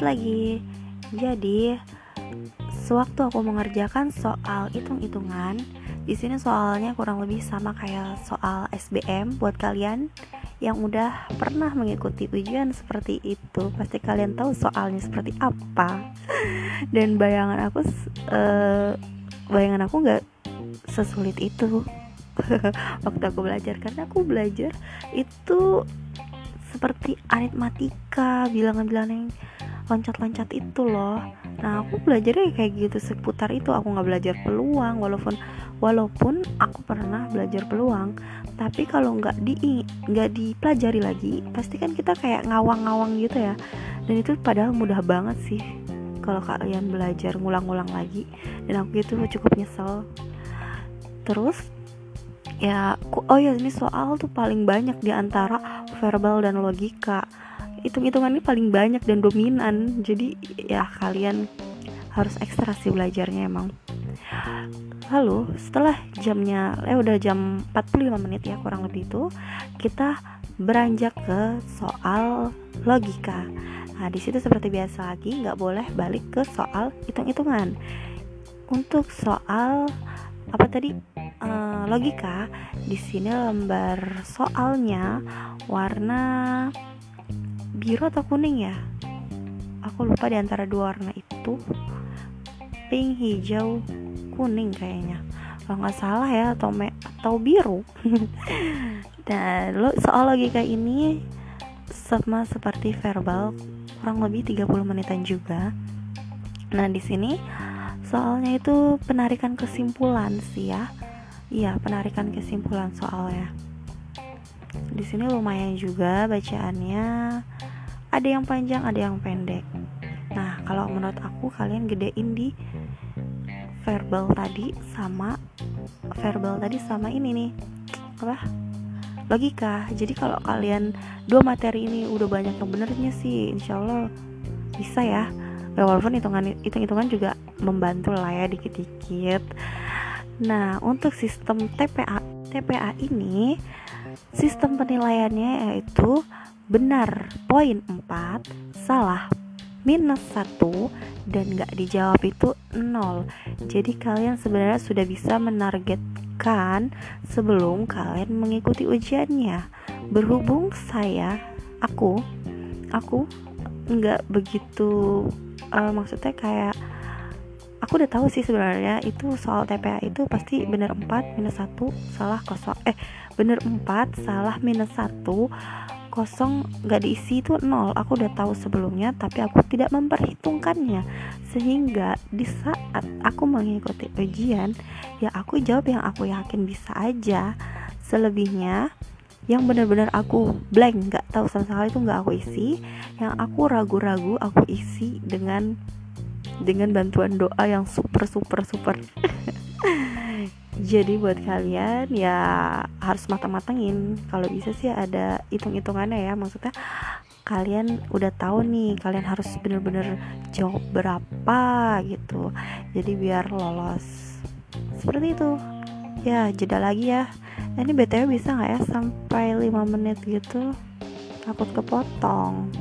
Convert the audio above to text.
lanjut lagi. Jadi sewaktu aku mengerjakan soal hitung-hitungan di sini soalnya kurang lebih sama kayak soal SBM buat kalian yang udah pernah mengikuti ujian seperti itu. Pasti kalian tahu soalnya seperti apa. Dan bayangan aku uh, bayangan aku nggak sesulit itu. Waktu aku belajar karena aku belajar itu seperti aritmatika bilangan-bilangan yang loncat-loncat itu loh. Nah aku belajarnya kayak gitu seputar itu. Aku nggak belajar peluang walaupun walaupun aku pernah belajar peluang. Tapi kalau nggak di nggak dipelajari lagi pasti kan kita kayak ngawang-ngawang gitu ya. Dan itu padahal mudah banget sih kalau kalian belajar ngulang-ngulang lagi. Dan aku itu cukup nyesel. Terus ya oh ya ini soal tuh paling banyak di antara verbal dan logika hitung-hitungan ini paling banyak dan dominan. Jadi ya kalian harus ekstra sih belajarnya emang. Lalu setelah jamnya eh udah jam 45 menit ya kurang lebih itu kita beranjak ke soal logika. Nah di situ seperti biasa lagi nggak boleh balik ke soal hitung-hitungan. Untuk soal apa tadi? Uh, logika di sini lembar soalnya warna biru atau kuning ya? Aku lupa di antara dua warna itu. Pink hijau kuning kayaknya. Kalau nggak salah ya atau me atau biru. Dan lo soal logika ini sama seperti verbal kurang lebih 30 menitan juga. Nah di sini soalnya itu penarikan kesimpulan sih ya. Iya penarikan kesimpulan soalnya. Di sini lumayan juga bacaannya ada yang panjang ada yang pendek. Nah kalau menurut aku kalian gedein di verbal tadi sama verbal tadi sama ini nih. Apa? Logika. Jadi kalau kalian dua materi ini udah banyak yang benernya sih insya Allah bisa ya. Ya walaupun hitungan hitung hitungan juga membantu lah ya dikit-dikit. Nah untuk sistem TPA TPA ini sistem penilaiannya yaitu benar poin 4 salah minus 1 dan gak dijawab itu 0 jadi kalian sebenarnya sudah bisa menargetkan sebelum kalian mengikuti ujiannya. Berhubung saya aku aku nggak begitu uh, maksudnya kayak aku udah tahu sih sebenarnya itu soal TPA itu pasti benar 4 minus 1 salah kosong eh bener 4 salah minus 1 kosong gak diisi itu nol. Aku udah tahu sebelumnya tapi aku tidak memperhitungkannya. Sehingga di saat aku mengikuti ujian ya aku jawab yang aku yakin bisa aja. Selebihnya yang benar-benar aku blank nggak tahu sama sekali itu nggak aku isi yang aku ragu-ragu aku isi dengan dengan bantuan doa yang super super super. Jadi buat kalian ya harus matang-matangin kalau bisa sih ada hitung-hitungannya ya. Maksudnya kalian udah tahu nih kalian harus bener-bener jawab berapa gitu. Jadi biar lolos. Seperti itu. Ya jeda lagi ya. Nah, ini btw bisa nggak ya sampai 5 menit gitu? Takut kepotong